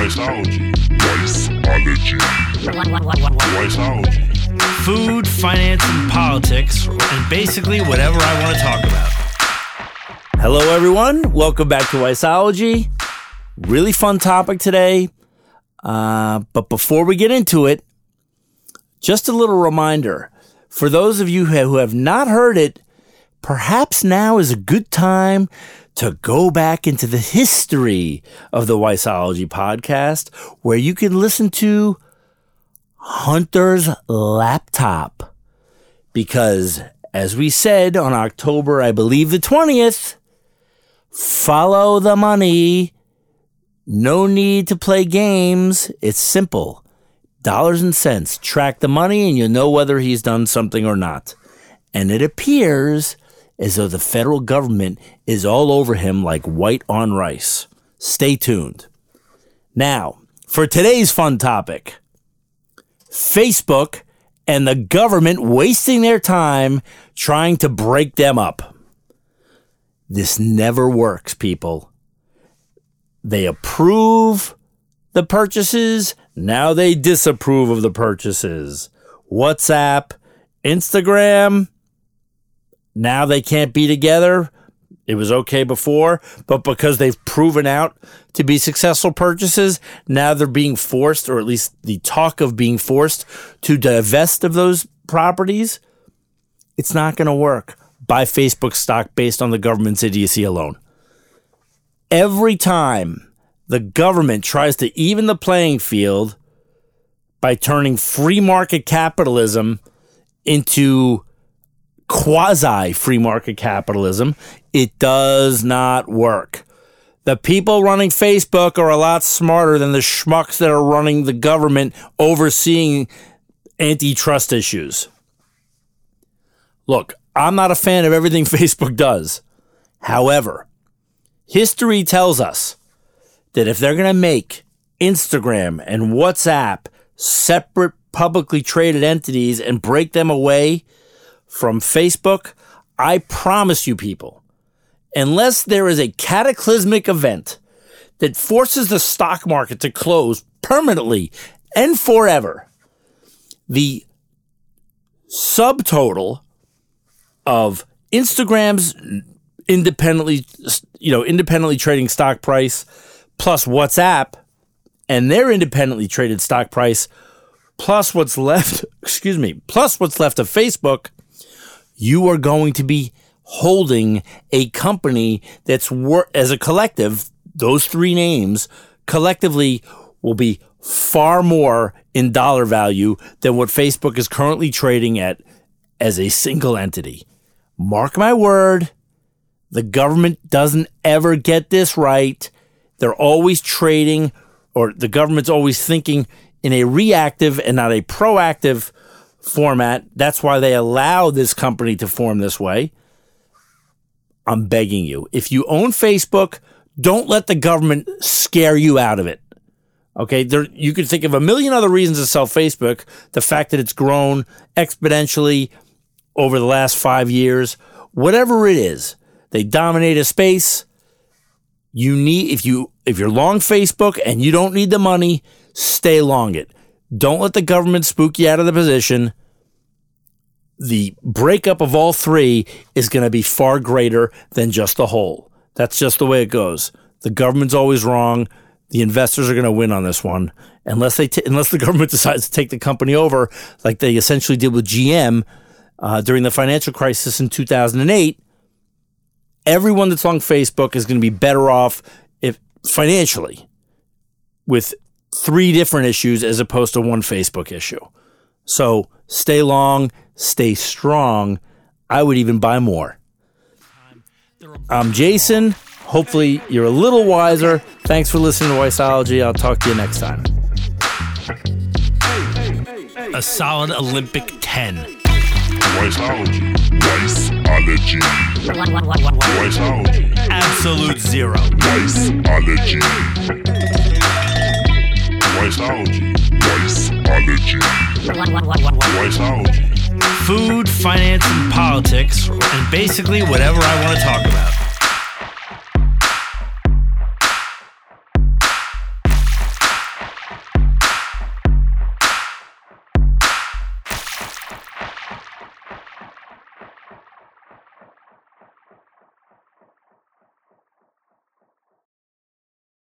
Wiseology. Wiseology. Wiseology. Food, finance, and politics, and basically whatever I want to talk about. Hello, everyone. Welcome back to Wiseology. Really fun topic today. Uh, but before we get into it, just a little reminder for those of you who have not heard it, perhaps now is a good time to go back into the history of the Wiseology podcast, where you can listen to Hunter's Laptop. Because, as we said on October, I believe the 20th, follow the money. No need to play games. It's simple. Dollars and cents. Track the money and you'll know whether he's done something or not. And it appears as though the federal government is all over him like white on rice. Stay tuned. Now, for today's fun topic Facebook and the government wasting their time trying to break them up. This never works, people. They approve the purchases, now they disapprove of the purchases. WhatsApp, Instagram, now they can't be together. It was okay before, but because they've proven out to be successful purchases, now they're being forced, or at least the talk of being forced to divest of those properties. It's not going to work. Buy Facebook stock based on the government's idiocy alone. Every time the government tries to even the playing field by turning free market capitalism into quasi free market capitalism, it does not work. The people running Facebook are a lot smarter than the schmucks that are running the government overseeing antitrust issues. Look, I'm not a fan of everything Facebook does. However, history tells us that if they're going to make Instagram and WhatsApp separate publicly traded entities and break them away from Facebook, I promise you, people, unless there is a cataclysmic event that forces the stock market to close permanently and forever, the subtotal of Instagram's independently, you know, independently trading stock price plus WhatsApp and their independently traded stock price plus what's left, excuse me, plus what's left of Facebook you are going to be holding a company that's wor- as a collective, those three names collectively will be far more in dollar value than what Facebook is currently trading at as a single entity. Mark my word, the government doesn't ever get this right. They're always trading, or the government's always thinking in a reactive and not a proactive format. That's why they allow this company to form this way. I'm begging you. If you own Facebook, don't let the government scare you out of it. Okay, there you could think of a million other reasons to sell Facebook. The fact that it's grown exponentially over the last five years, whatever it is, they dominate a space. You need if you if you're long Facebook and you don't need the money, stay long it. Don't let the government spook you out of the position. The breakup of all three is going to be far greater than just the whole. That's just the way it goes. The government's always wrong. The investors are going to win on this one, unless they t- unless the government decides to take the company over, like they essentially did with GM uh, during the financial crisis in 2008. Everyone that's on Facebook is going to be better off if financially with three different issues as opposed to one Facebook issue. So stay long, stay strong. I would even buy more. I'm Jason. Hopefully, you're a little wiser. Thanks for listening to Wiseology. I'll talk to you next time. A solid Olympic 10. Wiseology. Wiseology. Wiseology. Absolute zero. Wiseology. Wiseology. Food, finance, and politics, and basically whatever I want to talk about.